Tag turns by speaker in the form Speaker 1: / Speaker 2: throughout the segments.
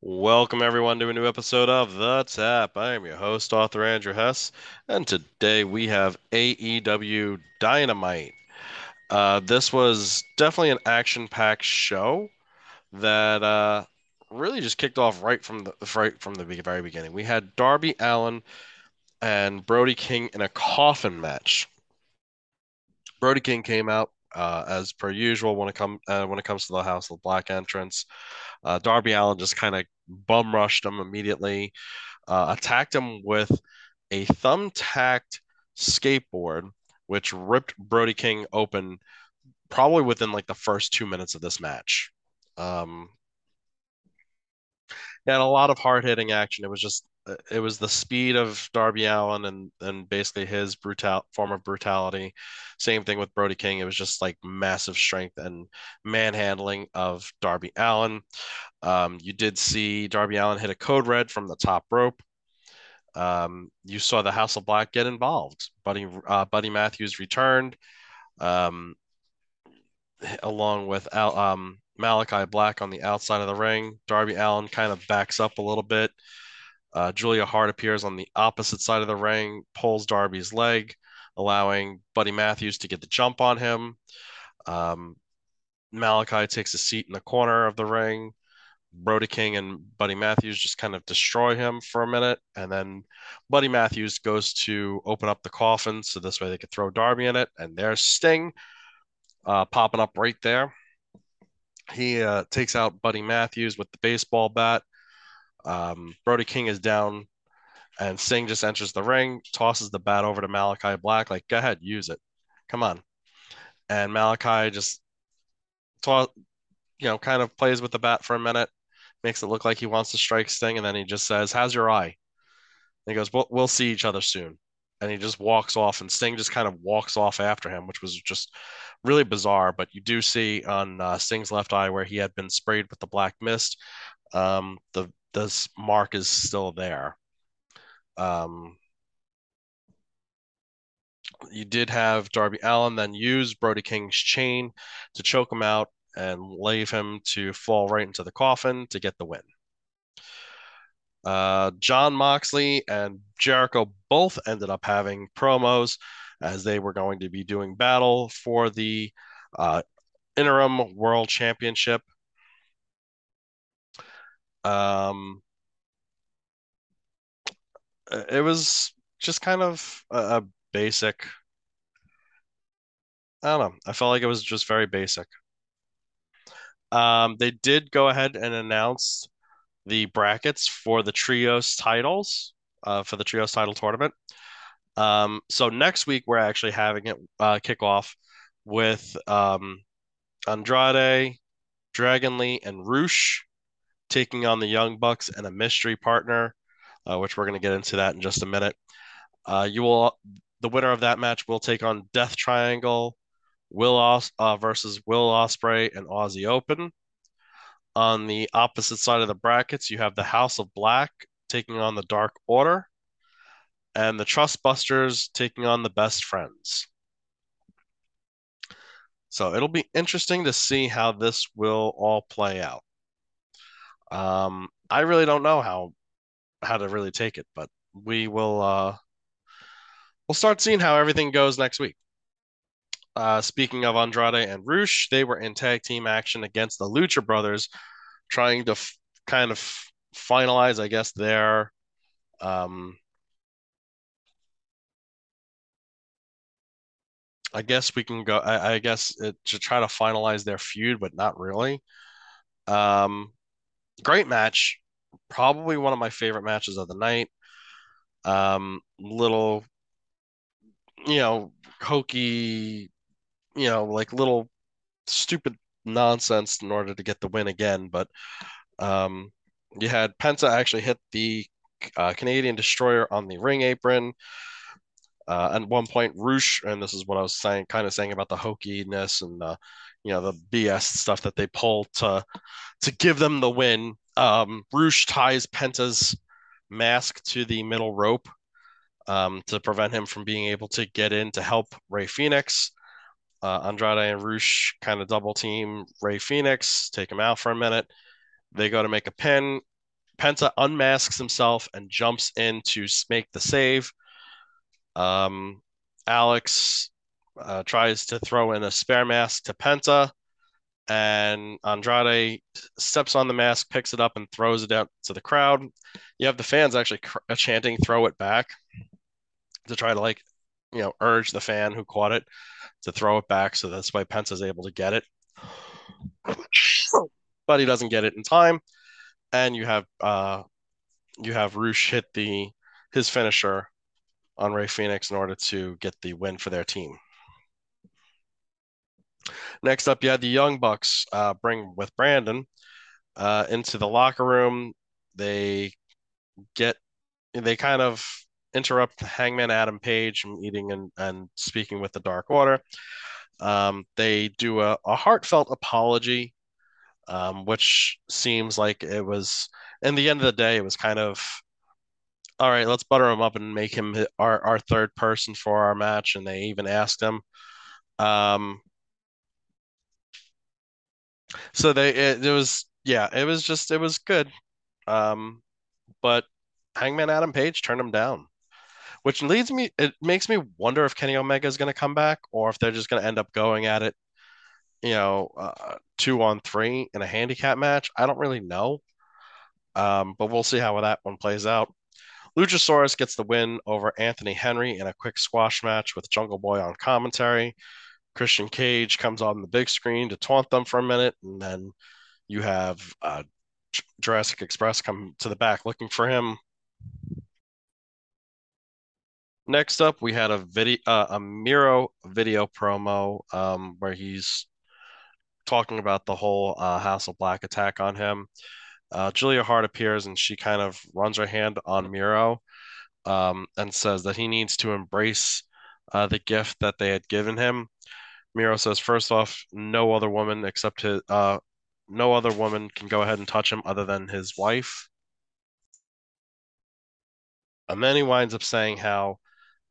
Speaker 1: Welcome everyone to a new episode of The Tap. I am your host, author Andrew Hess, and today we have AEW Dynamite. Uh, this was definitely an action-packed show that uh, really just kicked off right from the right from the very beginning. We had Darby Allin and Brody King in a coffin match. Brody King came out uh, as per usual when it come uh, when it comes to the House of Black entrance. Uh, Darby Allin just kind of bum rushed him immediately, uh, attacked him with a thumbtacked skateboard, which ripped Brody King open probably within like the first two minutes of this match. Um, had a lot of hard hitting action. It was just it was the speed of Darby Allin and and basically his brutal form of brutality. Same thing with Brody King. It was just like massive strength and manhandling of Darby Allin. Um, you did see Darby Allin hit a code red from the top rope. Um, you saw the House of Black get involved. Buddy uh, Buddy Matthews returned, um, along with Al, um, Malachi Black on the outside of the ring. Darby Allin kind of backs up a little bit. Uh, Julia Hart appears on the opposite side of the ring, pulls Darby's leg, allowing Buddy Matthews to get the jump on him. Um, Malachi takes a seat in the corner of the ring. Brody King and Buddy Matthews just kind of destroy him for a minute, and then Buddy Matthews goes to open up the coffin so this way they could throw Darby in it, and there's Sting uh, popping up right there. He uh, takes out Buddy Matthews with the baseball bat. Um, Brody King is down, and Sting just enters the ring, tosses the bat over to Malachi Black, like, go ahead, use it. Come on. And Malachi just, you know, kind of plays with the bat for a minute, makes it look like he wants to strike Sting, and then he just says, How's your eye? And he goes, We'll, we'll see each other soon. And he just walks off, and Sting just kind of walks off after him, which was just really bizarre. But you do see on uh, Sting's left eye where he had been sprayed with the black mist, um, the this mark is still there. Um, you did have Darby Allin then use Brody King's chain to choke him out and leave him to fall right into the coffin to get the win. Uh, Jon Moxley and Jericho both ended up having promos as they were going to be doing battle for the uh, interim world championship. Um, it was just kind of a, a basic. I don't know. I felt like it was just very basic. Um, they did go ahead and announce the brackets for the trios titles uh, for the trios title tournament. Um, so next week we're actually having it uh, kick off with um, Andrade, Dragon Lee, and Rush taking on the Young Bucks and a mystery partner, uh, which we're going to get into that in just a minute. Uh, you will the winner of that match will take on Death Triangle, Will Os uh, versus Will Ospreay and Aussie Open. On the opposite side of the brackets, you have the House of Black taking on the Dark Order, and the Trustbusters taking on the Best Friends. So it'll be interesting to see how this will all play out. Um, I really don't know how how to really take it, but we will uh we'll start seeing how everything goes next week. Uh, speaking of Andrade and Rush, they were in tag team action against the Lucha Brothers, trying to f- kind of finalize, I guess, their um, I guess we can go. I, I guess it, to try to finalize their feud, but not really. Um, great match, probably one of my favorite matches of the night. Um, little, you know, hokey, you know, like little stupid nonsense in order to get the win again. But um, you had Penta actually hit the uh, Canadian Destroyer on the ring apron. Uh, at one point, Rush, and this is what I was saying, kind of saying about the hokiness and uh, you know the BS stuff that they pull to to give them the win. Um, Rush ties Penta's mask to the middle rope um, to prevent him from being able to get in to help Rey Fenix. Uh, Andrade and Rush kind of double team Rey Fenix, take him out for a minute. They go to make a pin. Penta unmasks himself and jumps in to make the save. Um, Alex uh, tries to throw in a spare mask to Penta, and Andrade steps on the mask, picks it up, and throws it out to the crowd. You have the fans actually chanting, throw it back to try to like, you know, urge the fan who caught it to throw it back. So that's why Penta's able to get it. but he doesn't get it in time. And you have uh you have Rush hit the his finisher on Rey Fenix in order to get the win for their team. Next up, you had the Young Bucks uh, bring with Brandon uh, into the locker room. They get they kind of interrupt Hangman Adam Page from eating and, and speaking with the Dark Order. Um, they do a, a heartfelt apology, um, which seems like it was, in the end of the day, it was kind of, all right, let's butter him up and make him our, our third person for our match. And they even asked him. Um, so they, it, it was, yeah, it was just, it was good. Um, but Hangman Adam Page turned him down which leads me it makes me wonder if Kenny Omega is going to come back or if they're just going to end up going at it you know uh, two on three in a handicap match. I don't really know. Um, but we'll see how that one plays out. Luchasaurus gets the win over Anthony Henry in a quick squash match with Jungle Boy on commentary Christian Cage comes on the big screen to taunt them for a minute and then you have uh, Jurassic Express come to the back looking for him Next up, we had a video, uh, a Miro video promo um, where he's talking about the whole uh, of Black attack on him. Uh, Julia Hart appears and she kind of runs her hand on Miro um, and says that he needs to embrace uh, the gift that they had given him. Miro says, first off, no other woman except his, uh, no other woman can go ahead and touch him other than his wife. And then he winds up saying how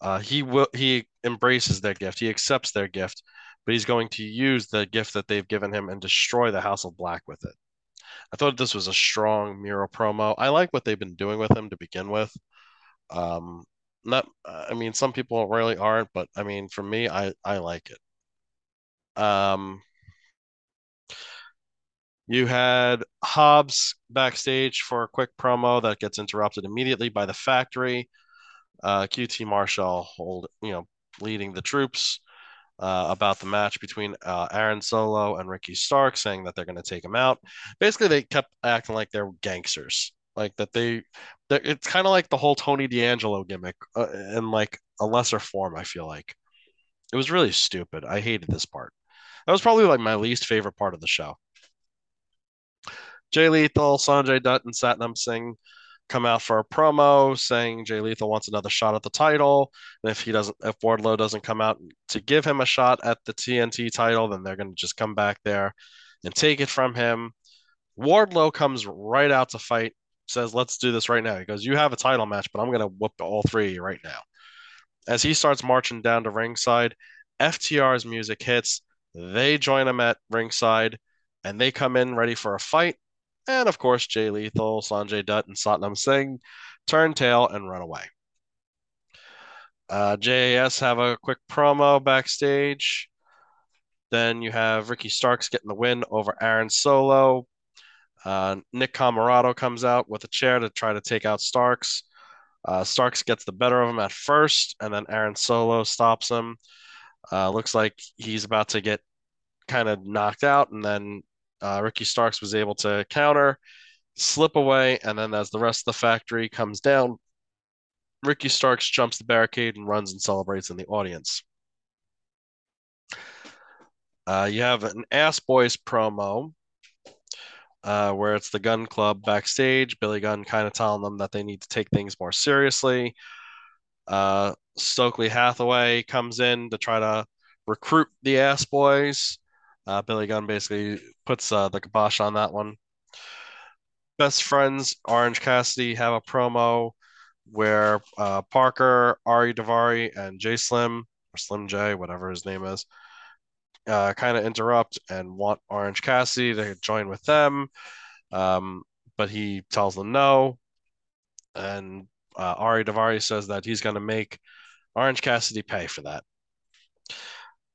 Speaker 1: uh, he will he embraces their gift. He accepts their gift, but he's going to use the gift that they've given him and destroy the House of Black with it. I thought this was a strong Miro promo. I like what they've been doing with him to begin with. Um, not, I mean, some people really aren't, but I mean, for me, I I like it. Um, you had Hobbs backstage for a quick promo that gets interrupted immediately by the factory uh, QT Marshall hold, you know, leading the troops uh, about the match between uh, Aaron Solo and Ricky Stark, saying that they're going to take him out. Basically, they kept acting like they're gangsters, like that they. It's kind of like the whole Tony D'Angelo gimmick uh, in like a lesser form. I feel like it was really stupid. I hated this part. That was probably like my least favorite part of the show. Jay Lethal, Sanjay Dutt, and Satnam Singh come out for a promo saying Jay Lethal wants another shot at the title. And if he doesn't, if Wardlow doesn't come out to give him a shot at the TNT title, then they're going to just come back there and take it from him. Wardlow comes right out to fight, says, Let's do this right now. He goes, You have a title match, but I'm going to whoop all three right now. As he starts marching down to ringside, FTR's music hits. They join him at ringside and they come in ready for a fight. And of course, Jay Lethal, Sanjay Dutt, and Satnam Singh turn tail and run away. Uh, JAS have a quick promo backstage. Then you have Ricky Starks getting the win over Aaron Solo. Uh, Nick Comoroto comes out with a chair to try to take out Starks. Uh, Starks gets the better of him at first, and then Aaron Solo stops him. Uh, looks like he's about to get kind of knocked out, and then uh, Ricky Starks was able to counter, slip away, and then as the rest of the factory comes down, Ricky Starks jumps the barricade and runs and celebrates in the audience. Uh, you have an Ass Boys promo uh, where it's the Gunn Club backstage. Billy Gunn kind of telling them that they need to take things more seriously. Uh, Stokely Hathaway comes in to try to recruit the Ass Boys. Uh, Billy Gunn basically puts uh, the kibosh on that one. Best friends, Orange Cassidy have a promo where uh, Parker, Ari Daivari, and Jay Slim, or Slim J, whatever his name is, uh, kind of interrupt and want Orange Cassidy to join with them. Um, but he tells them no. And uh, Ari Daivari says that he's going to make Orange Cassidy pay for that.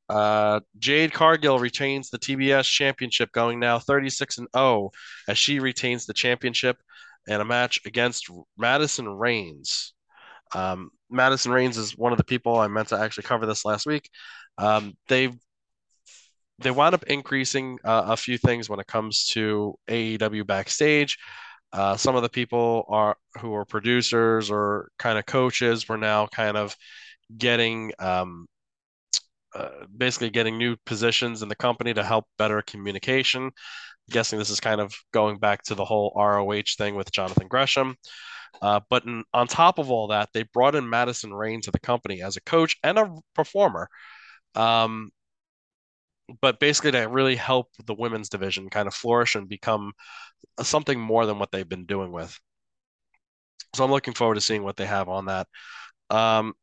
Speaker 1: Uh, Jade Cargill retains the TBS championship, going now 36 and 0 as she retains the championship in a match against Madison Reigns. Um, Madison Reigns is one of the people I meant to actually cover this last week. Um, they they wound up increasing uh, a few things when it comes to AEW backstage. Uh, some of the people are who are producers or kind of coaches were now kind of getting um, uh, basically getting new positions in the company to help better communication. I'm guessing this is kind of going back to the whole ROH thing with Jonathan Gresham. Uh, but in, on top of all that, they brought in Madison Rayne to the company as a coach and a performer. Um, but basically to really help the women's division kind of flourish and become something more than what they've been doing with. So I'm looking forward to seeing what they have on that. Um,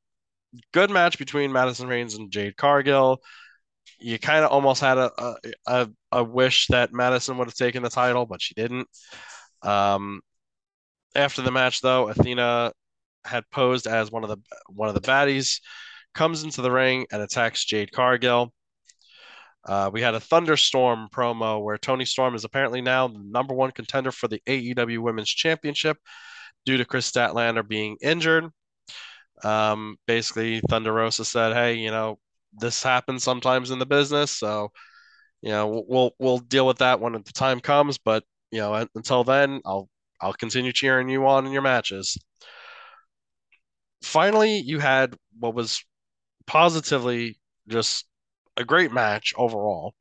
Speaker 1: good match between Madison Raynes and Jade Cargill. You kind of almost had a, a a wish that Madison would have taken the title, but she didn't. Um, after the match, though, Athena had posed as one of the one of the baddies, comes into the ring and attacks Jade Cargill. Uh, we had a thunderstorm promo where Toni Storm is apparently now the number one contender for the AEW Women's Championship due to Kris Statlander being injured. Um, basically, Thunder Rosa said, "Hey, you know, this happens sometimes in the business, so you know, we'll we'll deal with that when the time comes. But you know, until then, I'll I'll continue cheering you on in your matches." Finally, you had what was positively just a great match overall,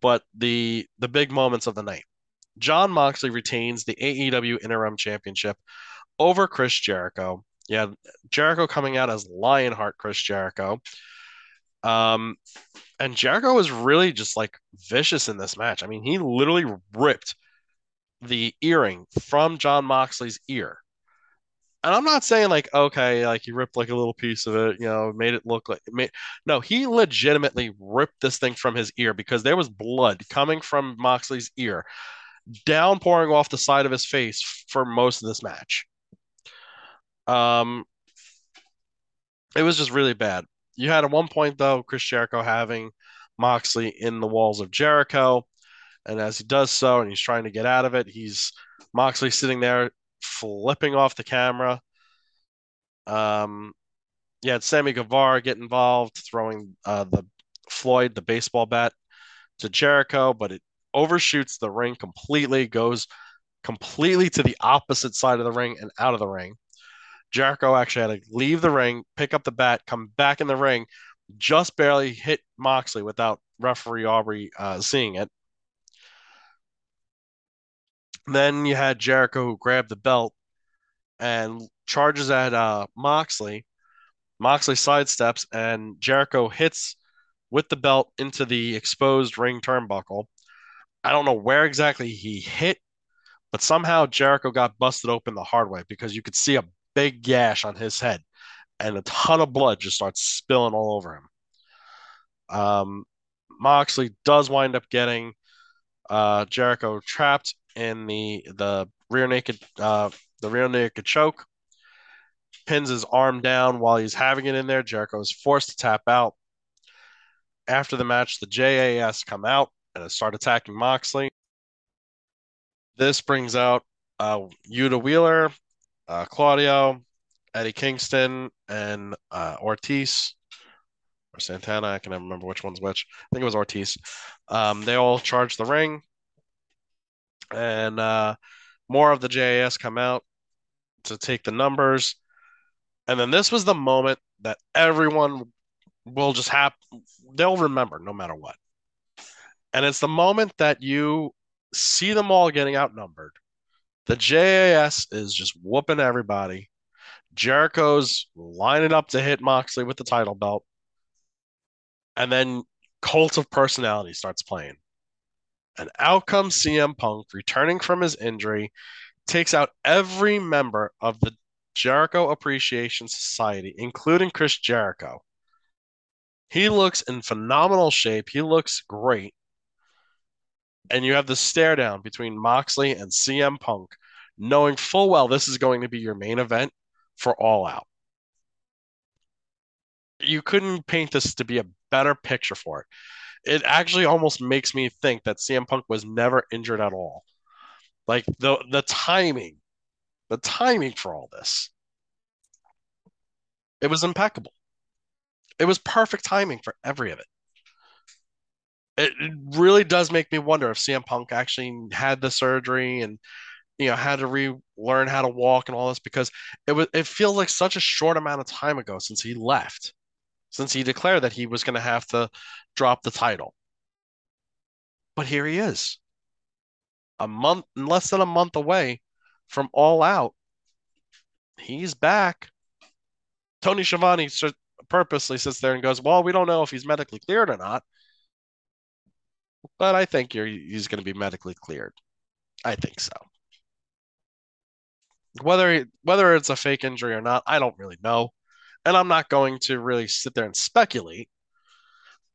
Speaker 1: but the the big moments of the night. Jon Moxley retains the AEW Interim Championship over Chris Jericho. Yeah, Jericho coming out as Lionheart Chris Jericho. Um, and Jericho was really just like vicious in this match. I mean, he literally ripped the earring from Jon Moxley's ear and I'm not saying like okay, like he ripped like a little piece of it, you know, made it look like made no, he legitimately ripped this thing from his ear because there was blood coming from Moxley's ear, downpouring off the side of his face for most of this match. Um, it was just really bad. You had at one point though, Chris Jericho having Moxley in the walls of Jericho, and as he does so, and he's trying to get out of it, he's Moxley sitting there flipping off the camera. Um, you had Sammy Guevara get involved, throwing uh, the Floyd the baseball bat to Jericho, but it overshoots the ring completely, goes completely to the opposite side of the ring and out of the ring. Jericho actually had to leave the ring, pick up the bat, come back in the ring, just barely hit Moxley without referee Aubrey uh, seeing it. Then you had Jericho who grabbed the belt and charges at uh, Moxley. Moxley sidesteps and Jericho hits with the belt into the exposed ring turnbuckle. I don't know where exactly he hit, but somehow Jericho got busted open the hard way because you could see a big gash on his head and a ton of blood just starts spilling all over him. Um, Moxley does wind up getting uh, Jericho trapped in the the rear naked uh, the rear naked choke. Pins his arm down while he's having it in there. Jericho is forced to tap out. After the match, the JAS come out and start attacking Moxley. This brings out uh, Yuta Wheeler, uh, Claudio, Eddie Kingston, and uh, Ortiz or Santana. I can never remember which one's which. I think it was Ortiz. Um, they all charge the ring and uh, more of the JAS come out to take the numbers. And then this was the moment that everyone will just have, they'll remember no matter what. And it's the moment that you see them all getting outnumbered. The JAS is just whooping everybody. Jericho's lining up to hit Moxley with the title belt. And then Cult of Personality starts playing. And out comes CM Punk, returning from his injury, takes out every member of the Jericho Appreciation Society, including Chris Jericho. He looks in phenomenal shape. He looks great. and you have the stare down between Moxley and CM Punk, knowing full well this is going to be your main event for All Out. You couldn't paint this to be a better picture for it. It actually almost makes me think that CM Punk was never injured at all. Like the the timing, the timing for all this, it was impeccable. It was perfect timing for every of it. It, it really does make me wonder if CM Punk actually had the surgery and you know had to relearn how to walk and all this because it was it feels like such a short amount of time ago since he left, since he declared that he was going to have to drop the title. But here he is, a month, less than a month away from All Out. He's back. Tony Schiavone purposely sits there and goes, "Well, we don't know if he's medically cleared or not, but I think he's going to be medically cleared. I think so. Whether whether it's a fake injury or not, I don't really know, and I'm not going to really sit there and speculate.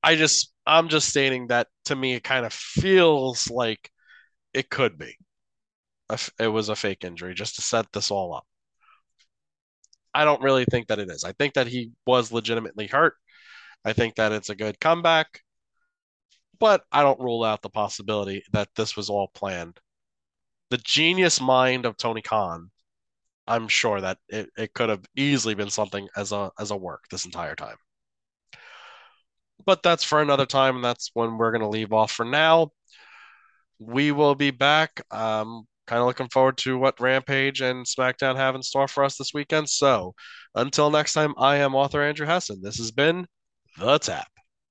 Speaker 1: I just I'm just stating that to me it kind of feels like it could be. It was a fake injury just to set this all up. I don't really think that it is. I think that he was legitimately hurt. I think that it's a good comeback, but I don't rule out the possibility that this was all planned. The genius mind of Tony Khan, I'm sure that it, it could have easily been something as a as a work this entire time. But that's for another time, and that's when we're gonna leave off for now. We will be back. Um, kind of looking forward to what Rampage and SmackDown have in store for us this weekend. So until next time, I am author Andrew Hessen. This has been The Tap.